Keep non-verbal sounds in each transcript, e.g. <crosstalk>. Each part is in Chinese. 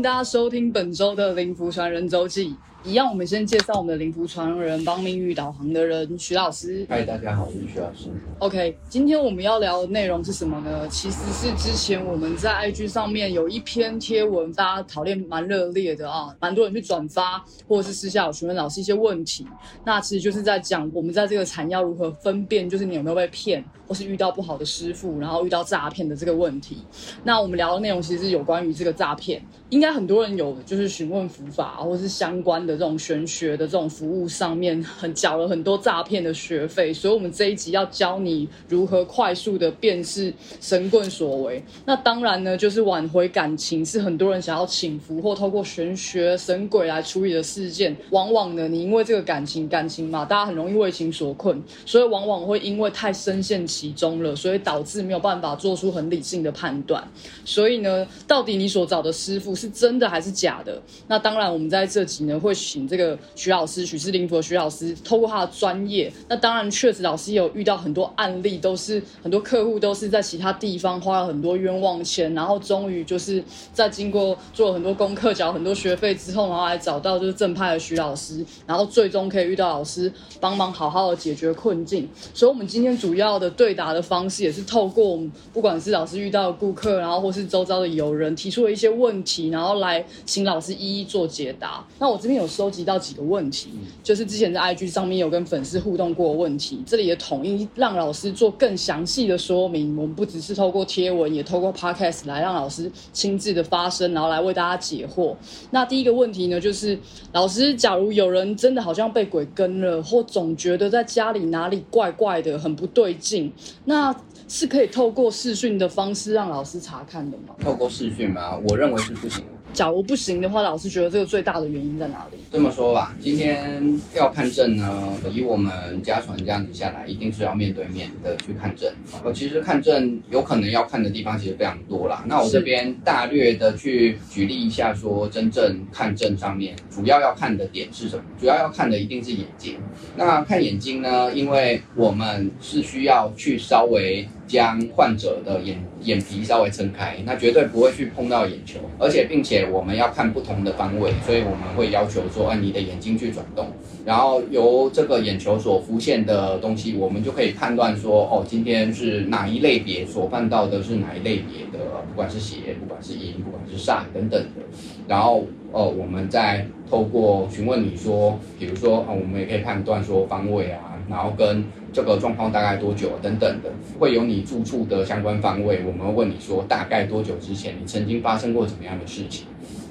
大家收听本周的灵符传人周记。一样，我们先介绍我们的灵符传人，帮命运导航的人徐老师。嗨，大家好，我是徐老师。OK，今天我们要聊的内容是什么呢？其实是之前我们在 IG 上面有一篇贴文，大家讨论蛮热烈的啊，蛮多人去转发，或者是私下有询问老师一些问题。那其实就是在讲我们在这个产业要如何分辨，就是你有没有被骗，或是遇到不好的师傅，然后遇到诈骗的这个问题。那我们聊的内容其实是有关于这个诈骗，应该很多人有就是询问伏法，或是相关的这种玄学的这种服务上面，很缴了很多诈骗的学费。所以，我们这一集要教你如何快速的辨识神棍所为。那当然呢，就是挽回感情是很多人想要请福或透过玄学神鬼来处理的事件。往往呢，你因为这个感情，感情嘛，大家很容易为情所困，所以往往会因为太深陷其中了，所以导致没有办法做出很理性的判断。所以呢，到底你所找的师傅是真的还是假的？那当然，我们在这集呢会请这个徐老师，许是灵佛徐老师，透过他的专业。那当然，确实老师也有遇到很多案例，都是很多客户都是在其他地方花了很多冤枉钱，然后终于就是在经过做了很多功课、缴很多学费之后，然后来找到就是正派的徐老师，然后最终可以遇到老师帮忙好好的解决困境。所以，我们今天主要的对答的方式，也是透过我们不管是老师遇到的顾客，然后或是周遭的友人提出了一些问题，然后来请老师一一做解答。那我这边有收集到几个问题，就是之前在 IG 上面有跟粉丝互动过的问题，这里也统一让老师做更详细的说明。我们不只是透过贴文，也透过 Podcast 来让老师亲自的发声，然后来为大家解惑。那第一个问题呢，就是老师，假如有人真的好像被鬼跟了，或总觉得在家里哪里怪怪的，很不对劲，那是可以透过视讯的方式让老师查看的吗？透过视讯吗？我认为是不行。假如不行的话，老师觉得这个最大的原因在哪里？这么说吧，今天要看证呢，以我们家传这样子下来，一定是要面对面的去看证。我，其实看证有可能要看的地方其实非常多啦。那我这边大略的去举例一下，说真正看证上面主要要看的点是什么？主要要看的一定是眼睛。那看眼睛呢，因为我们是需要去稍微。将患者的眼眼皮稍微撑开，那绝对不会去碰到眼球，而且并且我们要看不同的方位，所以我们会要求说，按你的眼睛去转动，然后由这个眼球所浮现的东西，我们就可以判断说，哦，今天是哪一类别所犯到的是哪一类别的，不管是邪，不管是阴，不管是煞等等的，然后呃，我们再透过询问你说，比如说啊，我们也可以判断说方位啊，然后跟。这个状况大概多久等等的，会有你住处的相关方位，我们问你说大概多久之前你曾经发生过怎么样的事情，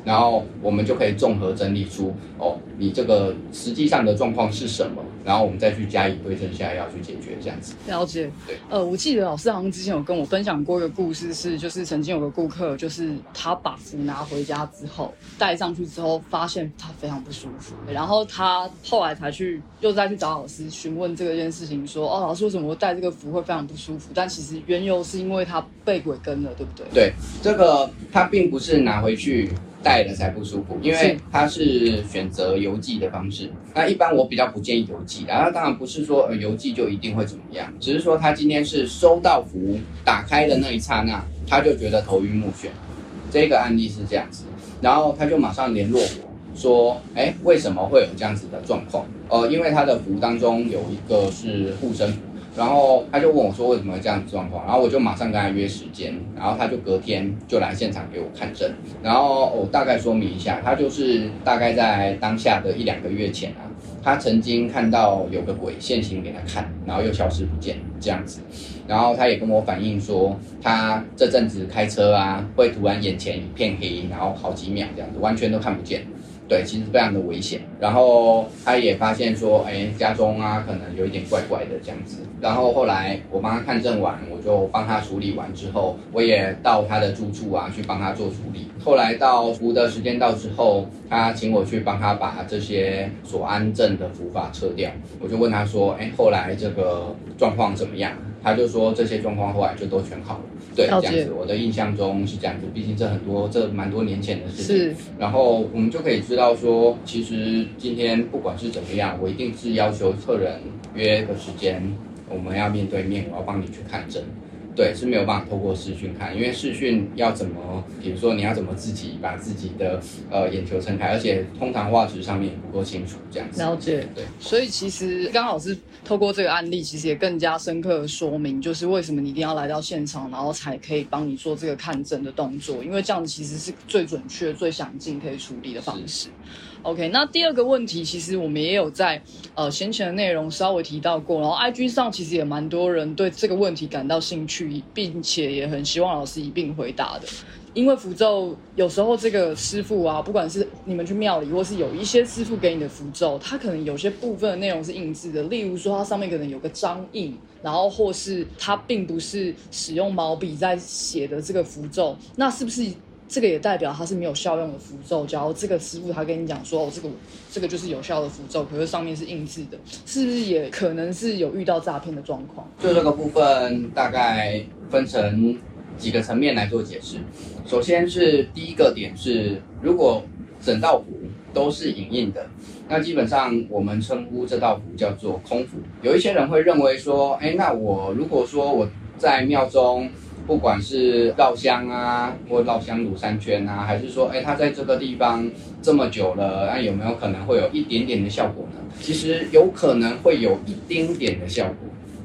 然后我们就可以综合整理出哦，你这个实际上的状况是什么。然后我们再去加以对症下药去解决，这样子。了解。对。呃，我记得老师好像之前有跟我分享过一个故事，是就是曾经有个顾客，就是他把符拿回家之后，戴上去之后，发现他非常不舒服。然后他后来才去又再去找老师询问这个件事情，说哦，老师为什么戴这个符会非常不舒服？但其实缘由是因为他被鬼跟了，对不对？对，这个他并不是拿回去。戴了才不舒服，因为它是选择邮寄的方式。那一般我比较不建议邮寄，然后当然不是说呃邮寄就一定会怎么样，只是说他今天是收到符打开的那一刹那，他就觉得头晕目眩。这个案例是这样子，然后他就马上联络我说，哎，为什么会有这样子的状况？呃，因为他的符当中有一个是护身符。然后他就问我说：“为什么会这样子状况？”然后我就马上跟他约时间，然后他就隔天就来现场给我看诊。然后我大概说明一下，他就是大概在当下的一两个月前啊，他曾经看到有个鬼现形给他看，然后又消失不见这样子。然后他也跟我反映说，他这阵子开车啊，会突然眼前一片黑，然后好几秒这样子，完全都看不见。对，其实非常的危险。然后他也发现说，哎，家中啊，可能有一点怪怪的这样子。然后后来我帮他看症完，我就帮他处理完之后，我也到他的住处啊去帮他做处理。后来到服的时间到之后，他请我去帮他把这些所安症的符法撤掉。我就问他说，哎，后来这个状况怎么样？他就说这些状况后来就都全好了。对，这样子，我的印象中是这样子。毕竟这很多，这蛮多年前的事情。然后我们就可以知道说，其实今天不管是怎么样，我一定是要求客人约个时间，我们要面对面，我要帮你去看诊。对，是没有办法透过视讯看，因为视讯要怎么，比如说你要怎么自己把自己的呃眼球撑开，而且通常画质上面也不够清楚，这样子。了解，对。所以其实刚好是透过这个案例，其实也更加深刻的说明，就是为什么你一定要来到现场，然后才可以帮你做这个看诊的动作，因为这样子其实是最准确、最详尽可以处理的方式。OK，那第二个问题，其实我们也有在呃先前的内容稍微提到过，然后 IG 上其实也蛮多人对这个问题感到兴趣，并且也很希望老师一并回答的。因为符咒有时候这个师傅啊，不管是你们去庙里，或是有一些师傅给你的符咒，它可能有些部分的内容是印制的，例如说它上面可能有个章印，然后或是它并不是使用毛笔在写的这个符咒，那是不是？这个也代表它是没有效用的符咒。假如这个师傅他跟你讲说，哦，这个这个就是有效的符咒，可是上面是印制的，是不是也可能是有遇到诈骗的状况？就这个部分大概分成几个层面来做解释。首先是第一个点是，如果整道符都是影印的，那基本上我们称呼这道符叫做空符。有一些人会认为说，哎，那我如果说我在庙中。不管是绕香啊，或绕香卤三圈啊，还是说，哎，它在这个地方这么久了，那有没有可能会有一点点的效果呢？其实有可能会有一丁点的效果，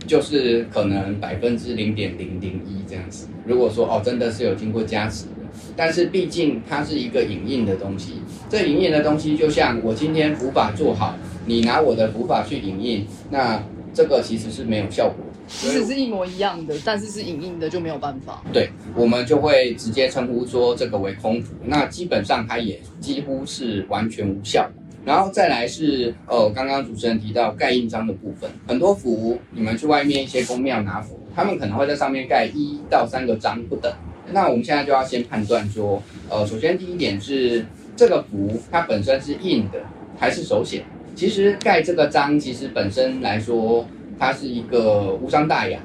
就是可能百分之零点零零一这样子。如果说哦，真的是有经过加持的，但是毕竟它是一个影印的东西，这影印的东西就像我今天符法做好，你拿我的符法去影印，那这个其实是没有效果。即使是一模一样的，但是是影印的就没有办法。对，我们就会直接称呼说这个为空符。那基本上它也几乎是完全无效。然后再来是呃，刚刚主持人提到盖印章的部分，很多符你们去外面一些公庙拿符，他们可能会在上面盖一到三个章不等。那我们现在就要先判断说，呃，首先第一点是这个符它本身是印的还是手写？其实盖这个章其实本身来说。它是一个无伤大雅，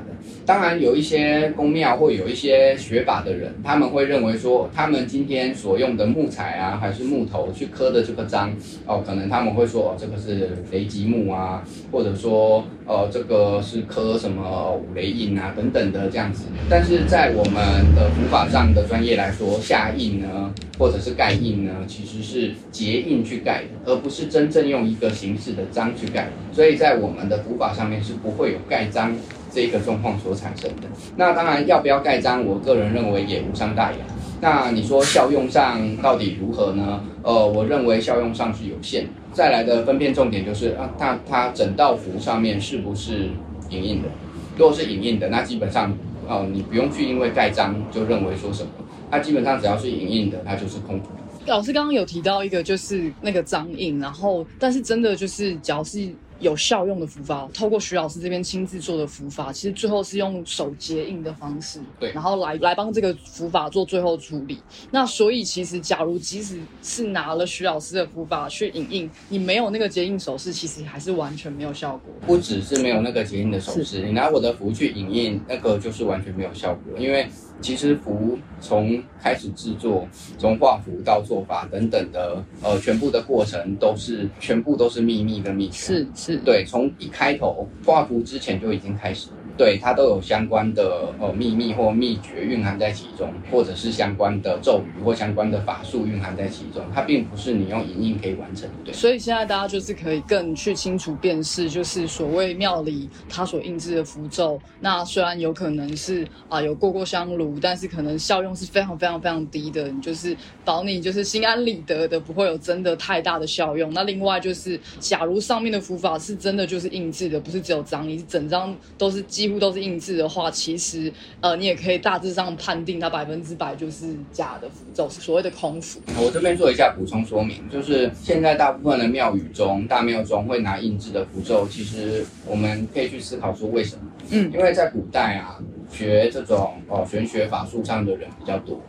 当然有一些宫庙或有一些学法的人，他们会认为说，他们今天所用的木材啊，还是木头去刻的这个章，哦，可能他们会说，哦，这个是雷吉木啊，或者说，呃，这个是刻什么五雷印啊等等的这样子。但是在我们的古法上的专业来说，下印呢，或者是盖印呢，其实是结印去盖的，而不是真正用一个形式的章去盖。所以在我们的古法上面是不会有盖章这一个状况所产生的。那当然要不要盖章，我个人认为也无伤大雅。那你说效用上到底如何呢？呃，我认为效用上是有限。再来的分辨重点就是啊，它它整道符上面是不是影印的？如果是影印的，那基本上哦，你不用去因为盖章就认为说什么。它基本上只要是影印的，它就是空符。老师刚刚有提到一个，就是那个章印，然后但是真的就是，只要是。有效用的符法，透过徐老师这边亲自做的符法，其实最后是用手结印的方式，对，然后来来帮这个符法做最后处理。那所以其实，假如即使是拿了徐老师的符法去影印，你没有那个结印手势，其实还是完全没有效果。不只是没有那个结印的手势，你拿我的符去影印，那个就是完全没有效果，因为。其实符从开始制作，从画符到做法等等的，呃，全部的过程都是全部都是秘密跟秘诀。是是，对，从一开头画符之前就已经开始。对它都有相关的呃秘密或秘诀蕴含在其中，或者是相关的咒语或相关的法术蕴含在其中，它并不是你用影印可以完成的。对，所以现在大家就是可以更去清楚辨识，就是所谓庙里它所印制的符咒，那虽然有可能是啊有过过香炉，但是可能效用是非常非常非常低的，你就是保你就是心安理得的，不会有真的太大的效用。那另外就是，假如上面的符法是真的就是印制的，不是只有章，你是整张都是基。几乎都是印制的话，其实呃，你也可以大致上判定它百分之百就是假的符咒，是所谓的空符。我这边做一下补充说明，就是现在大部分的庙宇中，大庙中会拿印制的符咒，其实我们可以去思考说为什么？嗯，因为在古代啊，学这种哦玄学法术上的人比较多，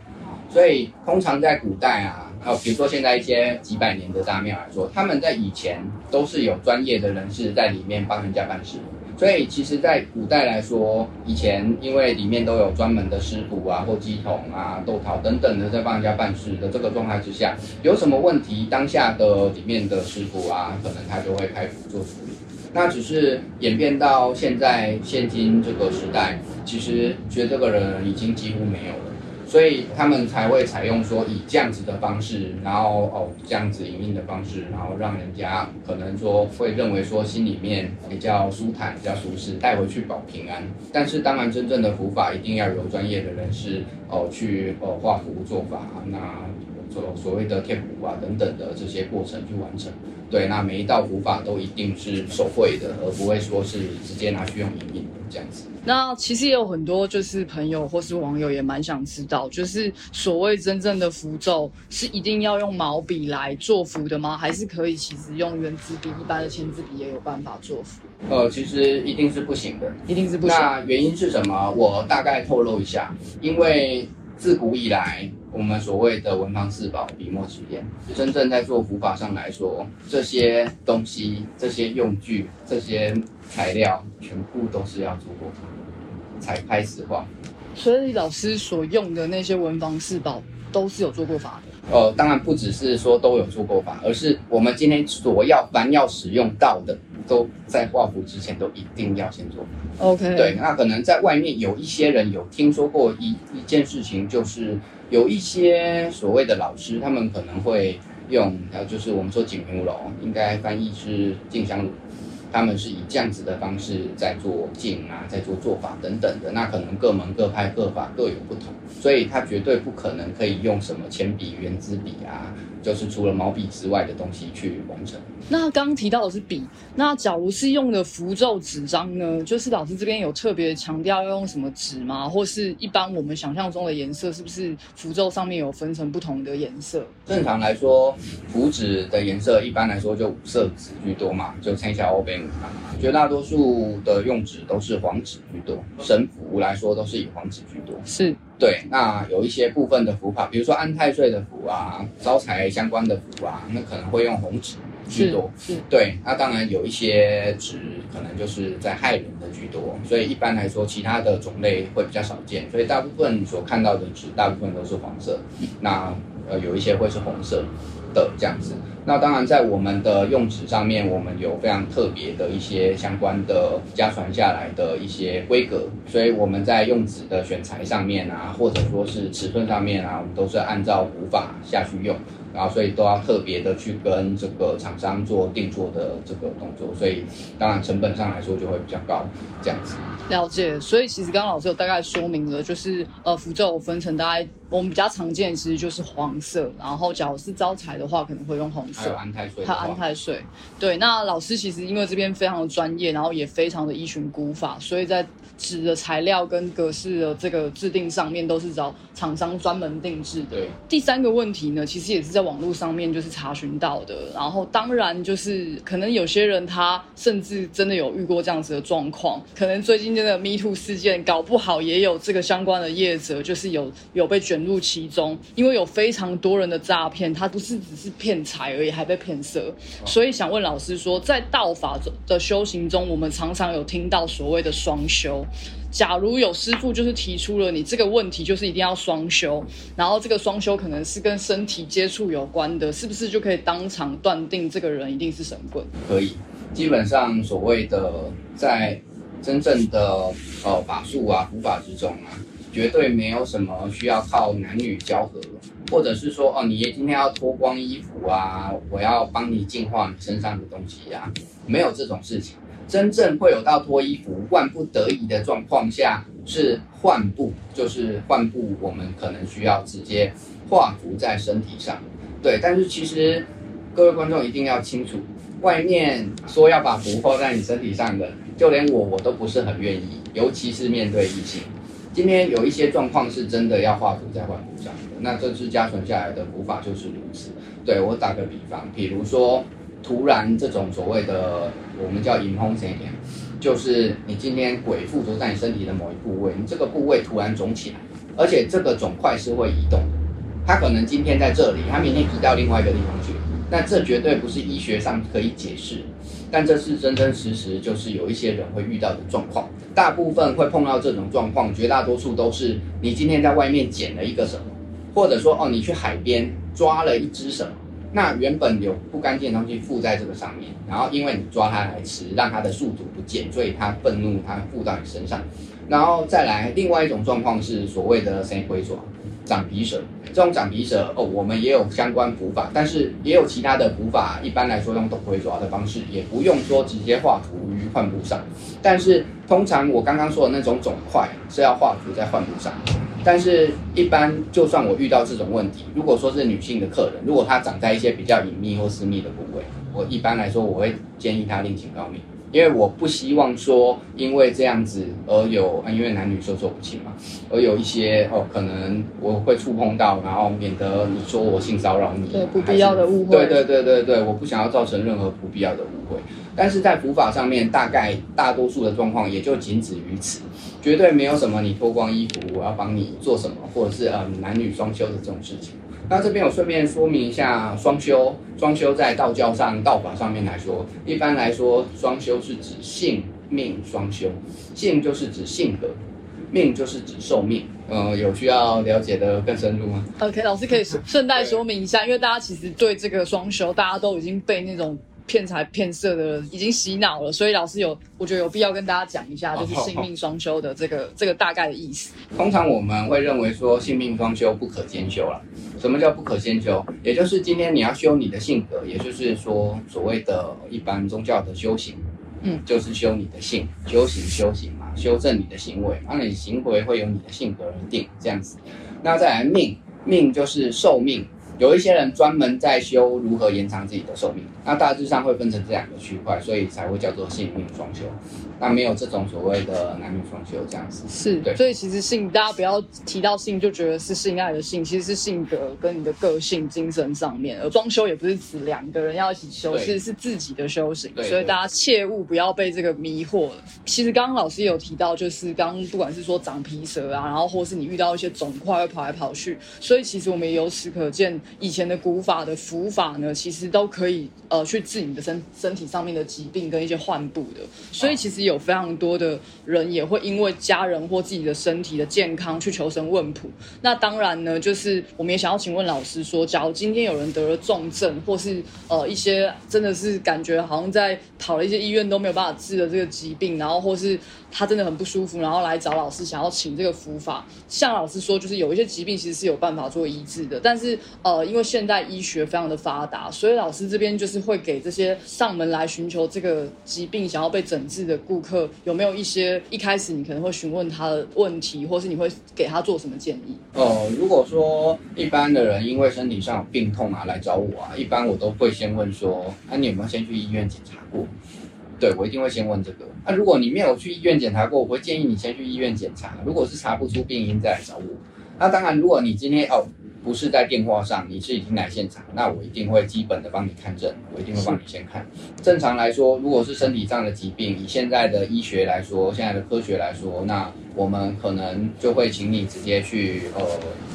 所以通常在古代啊，哦，比如说现在一些几百年的大庙来说，他们在以前都是有专业的人士在里面帮人家办事。所以，其实，在古代来说，以前因为里面都有专门的师傅啊，或鸡桶啊、豆桃等等的在帮人家办事的这个状态之下，有什么问题，当下的里面的师傅啊，可能他就会开符做处理。那只是演变到现在现今这个时代，其实觉得这个人已经几乎没有了。所以他们才会采用说以这样子的方式，然后哦这样子营运的方式，然后让人家可能说会认为说心里面比较舒坦、比较舒适，带回去保平安。但是当然，真正的符法一定要有专业的人士哦去哦画符做法，那所所谓的贴符啊等等的这些过程去完成。对，那每一道符法都一定是手绘的，而不会说是直接拿去用影印这样子。那其实也有很多就是朋友或是网友也蛮想知道，就是所谓真正的符咒是一定要用毛笔来做符的吗？还是可以其实用圆珠笔、一般的签字笔也有办法做符？呃，其实一定是不行的，一定是不行。那原因是什么？我大概透露一下，因为自古以来，我们所谓的文房四宝、笔墨纸砚，真正在做符法上来说，这些东西、这些用具、这些材料，全部都是要做过法。才开始画，所以老师所用的那些文房四宝都是有做过法的。哦，当然不只是说都有做过法，而是我们今天所要凡要使用到的，都在画符之前都一定要先做。OK，对，那可能在外面有一些人有听说过一一件事情，就是有一些所谓的老师，他们可能会用，还有就是我们说锦屏楼，应该翻译是静香炉。他们是以这样子的方式在做静啊，在做做法等等的，那可能各门各派各法各有不同，所以他绝对不可能可以用什么铅笔、圆珠笔啊。就是除了毛笔之外的东西去完成。那刚刚提到的是笔，那假如是用的符咒纸张呢？就是老师这边有特别强调要用什么纸吗？或是一般我们想象中的颜色，是不是符咒上面有分成不同的颜色？正常来说，符纸的颜色一般来说就五色纸居多嘛，就剩下欧贝五嘛。绝大多数的用纸都是黄纸居多，神符来说都是以黄纸居多。是。对，那有一些部分的符法，比如说安太岁的符啊，招财相关的符啊，那可能会用红纸居多。是，对，那当然有一些纸可能就是在害人的居多，所以一般来说，其他的种类会比较少见。所以大部分所看到的纸，大部分都是黄色。那呃，有一些会是红色的这样子。那当然，在我们的用纸上面，我们有非常特别的一些相关的家传下来的一些规格，所以我们在用纸的选材上面啊，或者说是尺寸上面啊，我们都是按照古法下去用。然后，所以都要特别的去跟这个厂商做定做的这个动作，所以当然成本上来说就会比较高，这样子。了解。所以其实刚刚老师有大概说明了，就是呃，符咒分成大概我们比较常见其实就是黄色，然后假如是招财的话，可能会用红色。还有安泰水。还有安泰水。对，那老师其实因为这边非常的专业，然后也非常的依循古法，所以在纸的材料跟格式的这个制定上面都是找厂商专门定制的。对。第三个问题呢，其实也是在。在网络上面就是查询到的，然后当然就是可能有些人他甚至真的有遇过这样子的状况，可能最近真的 Me Too 事件搞不好也有这个相关的业者就是有有被卷入其中，因为有非常多人的诈骗，他不是只是骗财而已，还被骗色，所以想问老师说，在道法的修行中，我们常常有听到所谓的双修。假如有师傅就是提出了你这个问题，就是一定要双修，然后这个双修可能是跟身体接触有关的，是不是就可以当场断定这个人一定是神棍？可以，基本上所谓的在真正的呃法术啊、符法之中啊，绝对没有什么需要靠男女交合，或者是说哦，你今天要脱光衣服啊，我要帮你净化你身上的东西呀，没有这种事情。真正会有到脱衣服，万不得已的状况下是换布，就是换布，我们可能需要直接画符在身体上。对，但是其实各位观众一定要清楚，外面说要把符画在你身体上的，就连我我都不是很愿意，尤其是面对异性。今天有一些状况是真的要画符在换布上的，那这次家传下来的符法就是如此。对我打个比方，比如说。突然，这种所谓的我们叫引风神点，就是你今天鬼附着在你身体的某一部位，你这个部位突然肿起来，而且这个肿块是会移动的。它可能今天在这里，它明天移到另外一个地方去。那这绝对不是医学上可以解释，但这是真真实实，就是有一些人会遇到的状况。大部分会碰到这种状况，绝大多数都是你今天在外面捡了一个什么，或者说哦，你去海边抓了一只什么。那原本有不干净的东西附在这个上面，然后因为你抓它来吃，让它的宿主不见，所以它愤怒，它附到你身上。然后再来，另外一种状况是所谓的谁龟爪、长皮蛇。这种长皮蛇哦，我们也有相关补法，但是也有其他的补法。一般来说，用斗龟爪的方式，也不用说直接画图于患部上。但是通常我刚刚说的那种肿块是要画图在患部上。但是，一般就算我遇到这种问题，如果说是女性的客人，如果她长在一些比较隐秘或私密的部位，我一般来说我会建议她另请高明。因为我不希望说，因为这样子而有，因为男女授受不亲嘛，而有一些哦，可能我会触碰到，然后免得你说我性骚扰你，对不必要的误会，对对对对对，我不想要造成任何不必要的误会。但是在普法上面，大概大多数的状况也就仅止于此，绝对没有什么你脱光衣服我要帮你做什么，或者是呃男女双修的这种事情。那这边我顺便说明一下，双修，双修在道教上道法上面来说，一般来说，双修是指性命双修，性就是指性格，命就是指寿命。呃，有需要了解的更深入吗？OK，老师可以顺带说明一下，因为大家其实对这个双修，大家都已经被那种。骗财骗色的已经洗脑了，所以老师有，我觉得有必要跟大家讲一下，就是性命双修的这个这个大概的意思。通常我们会认为说性命双修不可兼修了。什么叫不可兼修？也就是今天你要修你的性格，也就是说所谓的一般宗教的修行，嗯，就是修你的性，修行修行嘛，修正你的行为，那你行为会由你的性格而定，这样子。那再来命，命就是寿命。有一些人专门在修如何延长自己的寿命，那大致上会分成这两个区块，所以才会叫做幸运双修。那没有这种所谓的男女双修这样子，是对。所以其实性，大家不要提到性就觉得是性爱的性，其实是性格跟你的个性、精神上面。而装修也不是指两个人要一起修，其实是自己的修行。所以大家切勿不要被这个迷惑了。其实刚刚老师有提到，就是刚不管是说长皮蛇啊，然后或是你遇到一些肿块会跑来跑去，所以其实我们也由此可见，以前的古法的符法呢，其实都可以呃去治你的身身体上面的疾病跟一些患部的。所以其实有非常多的人也会因为家人或自己的身体的健康去求神问卜。那当然呢，就是我们也想要请问老师说，假如今天有人得了重症，或是呃一些真的是感觉好像在跑了一些医院都没有办法治的这个疾病，然后或是他真的很不舒服，然后来找老师想要请这个符法，像老师说，就是有一些疾病其实是有办法做医治的，但是呃因为现代医学非常的发达，所以老师这边就是会给这些上门来寻求这个疾病想要被诊治的顾客。有没有一些一开始你可能会询问他的问题，或是你会给他做什么建议？呃，如果说一般的人因为身体上有病痛啊来找我啊，一般我都会先问说，啊你有没有先去医院检查过？对我一定会先问这个。那如果你没有去医院检查过，我会建议你先去医院检查。如果是查不出病因再来找我。那当然，如果你今天哦。不是在电话上，你是已经来现场，那我一定会基本的帮你看诊，我一定会帮你先看。正常来说，如果是身体上的疾病，以现在的医学来说，现在的科学来说，那我们可能就会请你直接去呃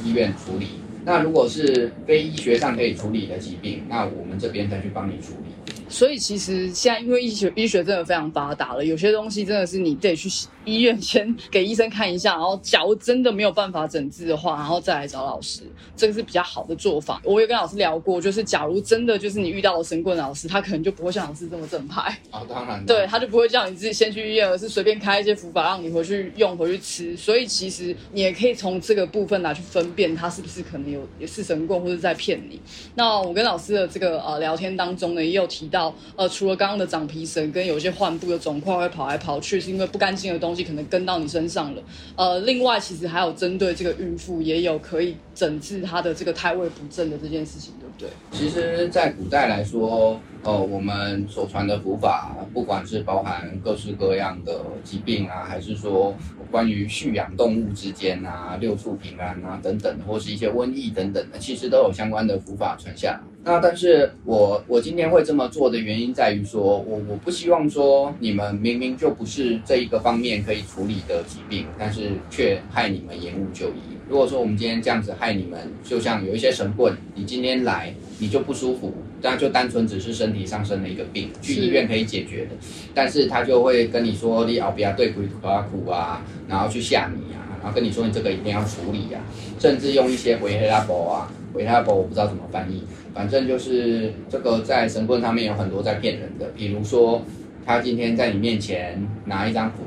医院处理。那如果是非医学上可以处理的疾病，那我们这边再去帮你处理。所以其实现在因为医学医学真的非常发达了，有些东西真的是你得去医院先给医生看一下，然后假如真的没有办法诊治的话，然后再来找老师，这个是比较好的做法。我有跟老师聊过，就是假如真的就是你遇到了神棍老师，他可能就不会像老师这么正派 <laughs> 啊，当然，对，他就不会叫你自己先去医院，而是随便开一些符法让你回去用回去吃。所以其实你也可以从这个部分来去分辨他是不是可能有也是神棍或者在骗你。那我跟老师的这个呃聊天当中呢，也有提到。呃，除了刚刚的长皮疹跟有些患部的肿块会跑来跑去，是因为不干净的东西可能跟到你身上了。呃，另外其实还有针对这个孕妇也有可以整治她的这个胎位不正的这件事情，的对？其实，在古代来说，呃，我们所传的符法，不管是包含各式各样的疾病啊，还是说关于蓄养动物之间啊、六畜平安啊等等，或是一些瘟疫等等的，其实都有相关的符法传下。那但是我我今天会这么做的原因在于说，我我不希望说你们明明就不是这一个方面可以处理的疾病，但是却害你们延误就医。如果说我们今天这样子害你们，就像有一些神棍，你今天来你就不舒服，那就单纯只是身体上生了一个病，去医院可以解决的，但是他就会跟你说你奥比亚对鬼图阿苦啊，然后去吓你啊，然后跟你说你这个一定要处理啊，甚至用一些维黑拉波啊。维黑拉伯我不知道怎么翻译，反正就是这个在神棍上面有很多在骗人的，比如说他今天在你面前拿一张符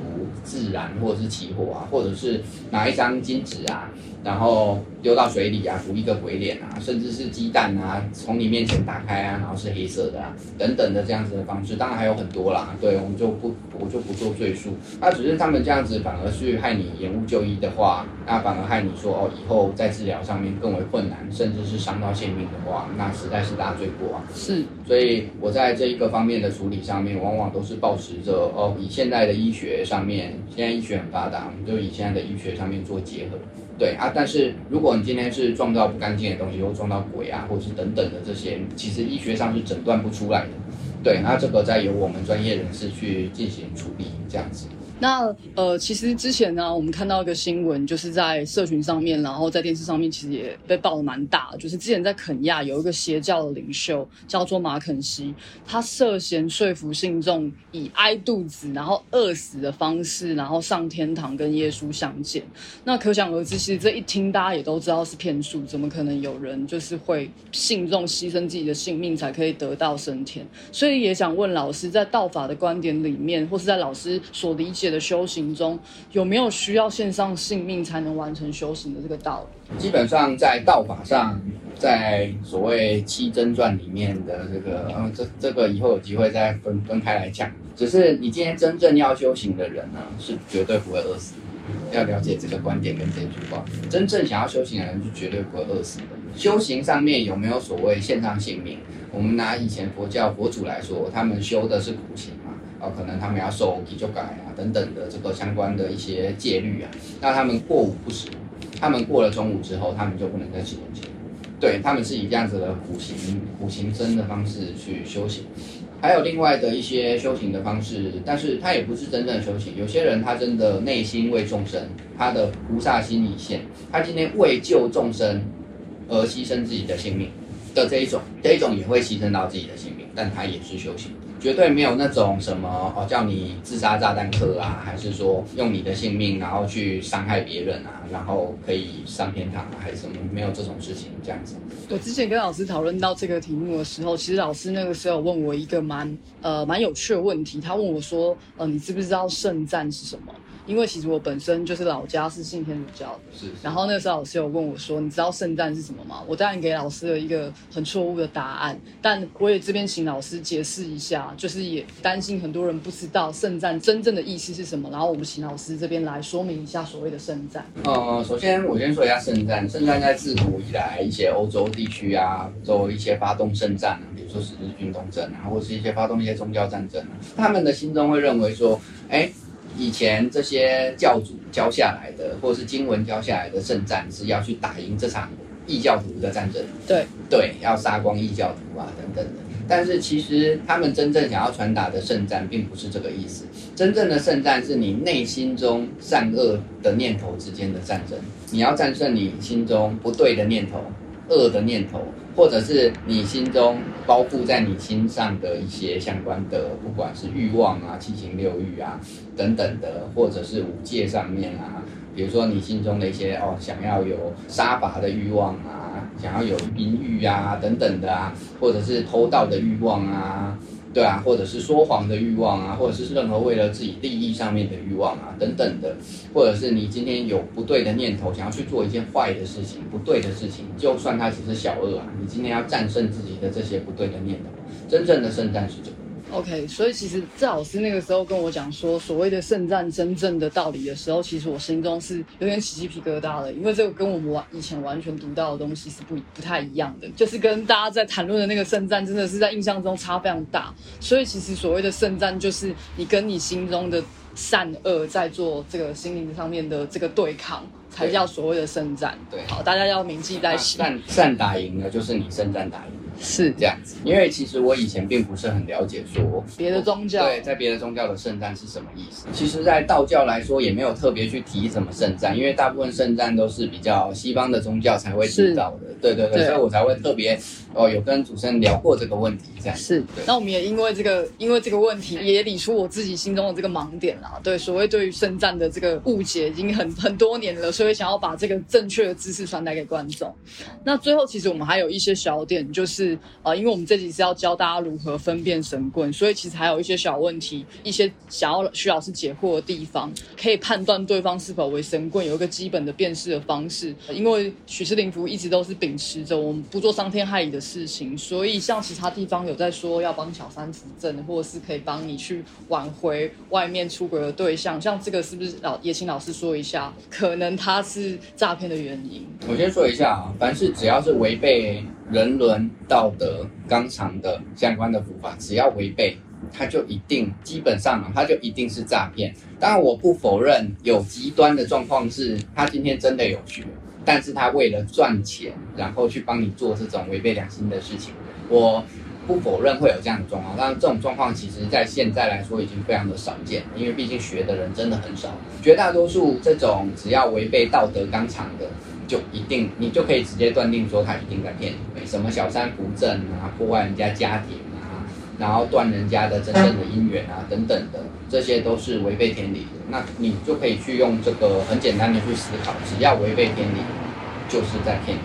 自然或者是期货啊，或者是拿一张金纸啊。然后丢到水里啊，浮一个鬼脸啊，甚至是鸡蛋啊，从你面前打开啊，然后是黑色的啊，等等的这样子的方式，当然还有很多啦。对，我们就不，我就不做赘述。那只是他们这样子反而去害你延误就医的话，那反而害你说哦，以后在治疗上面更为困难，甚至是伤到性命的话，那实在是大罪过啊。是，所以我在这一个方面的处理上面，往往都是保持着哦，以现在的医学上面，现在医学很发达，我们就以现在的医学上面做结合。对啊，但是如果你今天是撞到不干净的东西，或撞到鬼啊，或者是等等的这些，其实医学上是诊断不出来的。对，那这个再由我们专业人士去进行处理，这样子。那呃，其实之前呢，我们看到一个新闻，就是在社群上面，然后在电视上面，其实也被报的蛮大。就是之前在肯亚有一个邪教的领袖叫做马肯西，他涉嫌说服信众以挨肚子然后饿死的方式，然后上天堂跟耶稣相见。那可想而知，其实这一听大家也都知道是骗术，怎么可能有人就是会信众牺牲自己的性命才可以得到升天？所以也想问老师，在道法的观点里面，或是在老师所理解。的修行中有没有需要献上性命才能完成修行的这个道理？基本上在道法上，在所谓七真传里面的这个，嗯，这这个以后有机会再分分开来讲。只是你今天真正要修行的人呢，是绝对不会饿死。要了解这个观点跟这句话，真正想要修行的人是绝对不会饿死的。修行上面有没有所谓献上性命？我们拿以前佛教佛祖来说，他们修的是苦行。哦，可能他们要受啤酒改啊等等的这个相关的一些戒律啊，那他们过午不食，他们过了中午之后，他们就不能再吃东西。对他们是以这样子的苦行苦行僧的方式去修行，还有另外的一些修行的方式，但是他也不是真正的修行。有些人他真的内心为众生，他的菩萨心已现，他今天为救众生而牺牲自己的性命的这一种，这一种也会牺牲到自己的性命，但他也是修行。绝对没有那种什么哦，叫你自杀炸弹客啊，还是说用你的性命然后去伤害别人啊，然后可以上天堂啊，还是什么？没有这种事情这样子。我之前跟老师讨论到这个题目的时候，其实老师那个时候问我一个蛮呃蛮有趣的问题，他问我说，呃，你知不知道圣战是什么？因为其实我本身就是老家是信天主教的，是。然后那个时候老师有问我说：“你知道圣战是什么吗？”我当然给老师了一个很错误的答案，但我也这边请老师解释一下，就是也担心很多人不知道圣战真正的意思是什么。然后我们请老师这边来说明一下所谓的圣战。呃，首先我先说一下圣战。圣战在自古以来，一些欧洲地区啊，做一些发动圣战啊，比如说十字军东征啊，或是一些发动一些宗教战争啊，他们的心中会认为说，哎。以前这些教主教下来的，或者是经文教下来的圣战，是要去打赢这场异教徒的战争。对对，要杀光异教徒啊，等等的。但是其实他们真正想要传达的圣战，并不是这个意思。真正的圣战是你内心中善恶的念头之间的战争。你要战胜你心中不对的念头、恶的念头。或者是你心中包覆在你心上的一些相关的，不管是欲望啊、七情六欲啊等等的，或者是五戒上面啊，比如说你心中的一些哦，想要有杀伐的欲望啊，想要有淫欲啊等等的啊，或者是偷盗的欲望啊。对啊，或者是说谎的欲望啊，或者是任何为了自己利益上面的欲望啊，等等的，或者是你今天有不对的念头，想要去做一件坏的事情、不对的事情，就算它只是小恶啊，你今天要战胜自己的这些不对的念头，真正的圣诞是这个。OK，所以其实郑老师那个时候跟我讲说，所谓的圣战真正的道理的时候，其实我心中是有点起鸡皮疙瘩的，因为这个跟我们完以前完全读到的东西是不不太一样的，就是跟大家在谈论的那个圣战，真的是在印象中差非常大。所以其实所谓的圣战，就是你跟你心中的善恶在做这个心灵上面的这个对抗，才叫所谓的圣战。对，好，大家要铭记在心。善善打赢了，就是你圣战打赢。是这样子。因为其实我以前并不是很了解说别的宗教对，在别的宗教的圣战是什么意思。其实，在道教来说也没有特别去提什么圣战，因为大部分圣战都是比较西方的宗教才会知道的。对对对，所以我才会特别哦有跟主持人聊过这个问题，这样是对，那我们也因为这个，因为这个问题，也理出我自己心中的这个盲点啦。对，所谓对于圣战的这个误解，已经很很多年了，所以想要把这个正确的知识传达给观众。那最后，其实我们还有一些小点，就是呃，因为我们这集是要教大家如何分辨神棍，所以其实还有一些小问题，一些想要徐老师解惑的地方，可以判断对方是否为神棍，有一个基本的辨识的方式。因为许氏灵符一直都是秉持着我们不做伤天害理的事情，所以像其他地方有在说要帮小三扶正，或者是可以帮你去挽回外面出轨的对象，像这个是不是老也请老师说一下，可能他是诈骗的原因？我先说一下啊，凡是只要是违背人伦道道德纲常的相关的符法，只要违背，它就一定基本上啊，它就一定是诈骗。当然，我不否认有极端的状况是，他今天真的有学，但是他为了赚钱，然后去帮你做这种违背良心的事情，我不否认会有这样的状况。但这种状况其实在现在来说已经非常的少见，因为毕竟学的人真的很少，绝大多数这种只要违背道德纲常的。就一定，你就可以直接断定说他一定在骗你，什么小三扶正啊，破坏人家家庭啊，然后断人家的真正的姻缘啊，等等的，这些都是违背天理的。那你就可以去用这个很简单的去思考，只要违背天理，就是在骗你。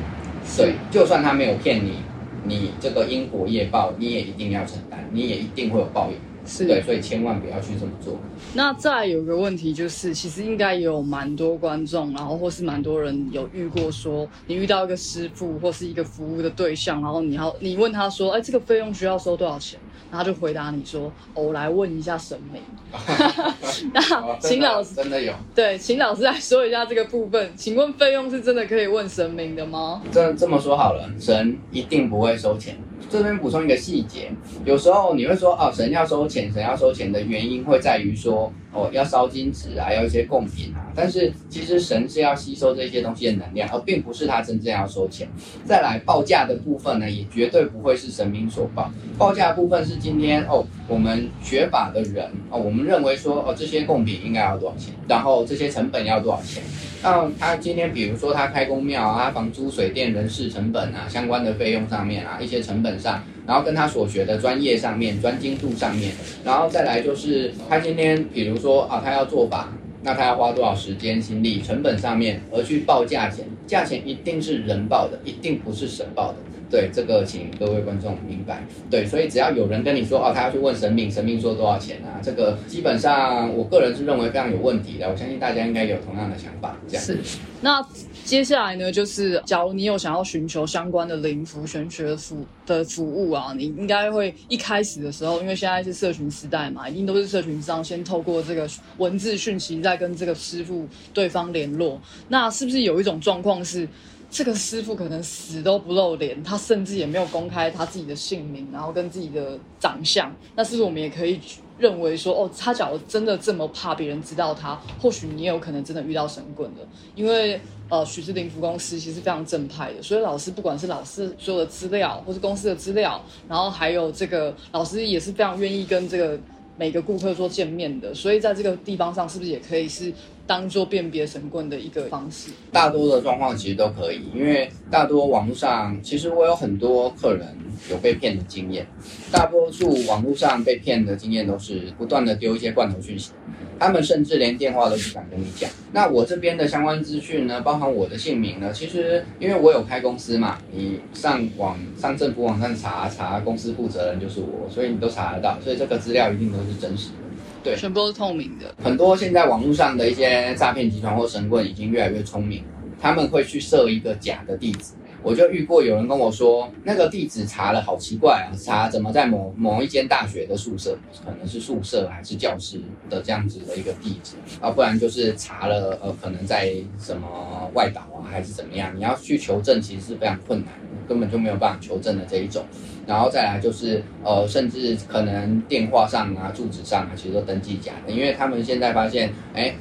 对，就算他没有骗你，你这个因果业报你也一定要承担，你也一定会有报应。是对，所以千万不要去这么做。那再有个问题就是，其实应该也有蛮多观众，然后或是蛮多人有遇过说，你遇到一个师傅或是一个服务的对象，然后你要你问他说，哎，这个费用需要收多少钱？然后他就回答你说，哦，我来问一下神明。<laughs> 那秦老师真的有。对，秦老师来说一下这个部分。请问费用是真的可以问神明的吗？这这么说好了，神一定不会收钱。这边补充一个细节，有时候你会说哦，神要收钱，神要收钱的原因会在于说哦，要烧金纸啊，要一些贡品啊。但是其实神是要吸收这些东西的能量，而并不是他真正要收钱。再来报价的部分呢，也绝对不会是神明所报。报价的部分是今天哦，我们学法的人哦，我们认为说哦，这些贡品应该要多少钱，然后这些成本要多少钱。那他今天比如说他开工庙啊，房租、水电、人事成本啊，相关的费用上面啊，一些成本上，然后跟他所学的专业上面、专精度上面，然后再来就是他今天比如说啊，他要做法，那他要花多少时间、心力、成本上面而去报价钱，价钱一定是人报的，一定不是神报的。对，这个请各位观众明白。对，所以只要有人跟你说哦，他要去问神明，神明说多少钱啊？这个基本上我个人是认为非常有问题的。我相信大家应该有同样的想法。这样是。那接下来呢，就是假如你有想要寻求相关的灵符玄学服的服务啊，你应该会一开始的时候，因为现在是社群时代嘛，一定都是社群上先透过这个文字讯息，再跟这个师傅对方联络。那是不是有一种状况是？这个师傅可能死都不露脸，他甚至也没有公开他自己的姓名，然后跟自己的长相。那是不是我们也可以认为说，哦，他假如真的这么怕别人知道他，或许你也有可能真的遇到神棍的。因为呃，许志林福公司其实非常正派的，所以老师不管是老师所有的资料，或是公司的资料，然后还有这个老师也是非常愿意跟这个每个顾客做见面的。所以在这个地方上，是不是也可以是？当做辨别神棍的一个方式，大多的状况其实都可以，因为大多网络上，其实我有很多客人有被骗的经验，大多数网络上被骗的经验都是不断的丢一些罐头讯息，他们甚至连电话都不敢跟你讲。那我这边的相关资讯呢，包含我的姓名呢，其实因为我有开公司嘛，你上网上政府网站查查公司负责人就是我，所以你都查得到，所以这个资料一定都是真实的。对，全部都是透明的。很多现在网络上的一些诈骗集团或神棍已经越来越聪明，他们会去设一个假的地址。我就遇过有人跟我说，那个地址查了好奇怪啊，查怎么在某某一间大学的宿舍，可能是宿舍还是教室的这样子的一个地址，啊，不然就是查了呃，可能在什么外岛啊，还是怎么样，你要去求证其实是非常困难的，根本就没有办法求证的这一种。然后再来就是呃，甚至可能电话上啊、住址上啊，其实都登记假的，因为他们现在发现，哎。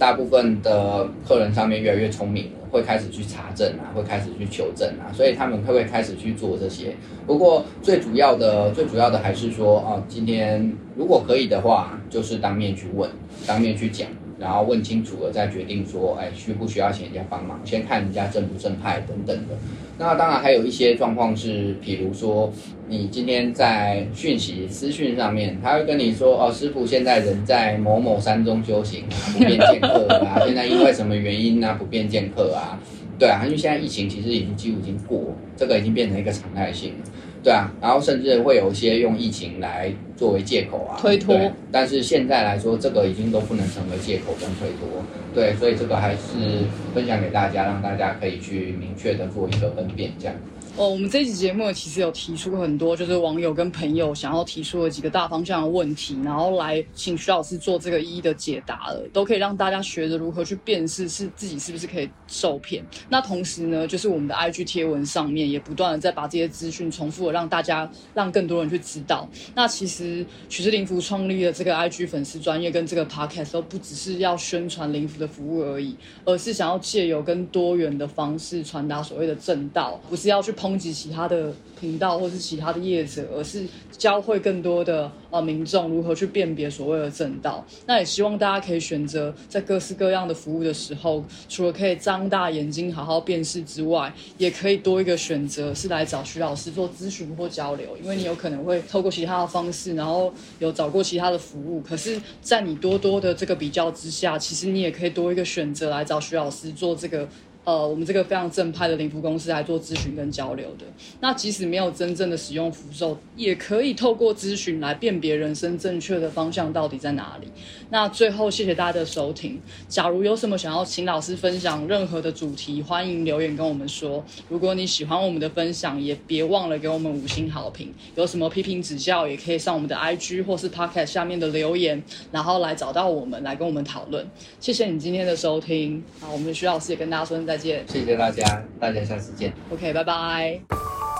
大部分的客人上面越来越聪明了，会开始去查证啊，会开始去求证啊，所以他们会会开始去做这些。不过最主要的、最主要的还是说，啊，今天如果可以的话，就是当面去问，当面去讲。然后问清楚了再决定说，哎，需不需要请人家帮忙？先看人家正不正派等等的。那当然还有一些状况是，比如说你今天在讯息私讯上面，他会跟你说，哦，师傅现在人在某某山中修行啊，<laughs> 不便见客啊。现在因为什么原因呢？不便见客啊？对啊，因为现在疫情其实已经几乎已经过，这个已经变成一个常态性了。对啊，然后甚至会有一些用疫情来作为借口啊推脱，但是现在来说，这个已经都不能成为借口跟推脱。对，所以这个还是分享给大家，让大家可以去明确的做一个分辨，这样。哦，我们这期节目其实有提出很多，就是网友跟朋友想要提出的几个大方向的问题，然后来请徐老师做这个一一的解答了，都可以让大家学着如何去辨识是自己是不是可以受骗。那同时呢，就是我们的 IG 贴文上面也不断的在把这些资讯重复的让大家，让更多人去知道。那其实曲士灵服创立的这个 IG 粉丝专业跟这个 Podcast 都不只是要宣传灵服的服务而已，而是想要借由更多元的方式传达所谓的正道，不是要去抨击其他的频道或是其他的业者，而是教会更多的呃民众如何去辨别所谓的正道。那也希望大家可以选择在各式各样的服务的时候，除了可以张大眼睛好好辨识之外，也可以多一个选择是来找徐老师做咨询或交流，因为你有可能会透过其他的方式，然后有找过其他的服务，可是，在你多多的这个比较之下，其实你也可以多一个选择来找徐老师做这个。呃，我们这个非常正派的灵符公司来做咨询跟交流的。那即使没有真正的使用符咒，也可以透过咨询来辨别人生正确的方向到底在哪里。那最后，谢谢大家的收听。假如有什么想要请老师分享任何的主题，欢迎留言跟我们说。如果你喜欢我们的分享，也别忘了给我们五星好评。有什么批评指教，也可以上我们的 IG 或是 Podcast 下面的留言，然后来找到我们，来跟我们讨论。谢谢你今天的收听。好，我们徐老师也跟大家说声再见。谢谢大家，大家下次见。OK，拜拜。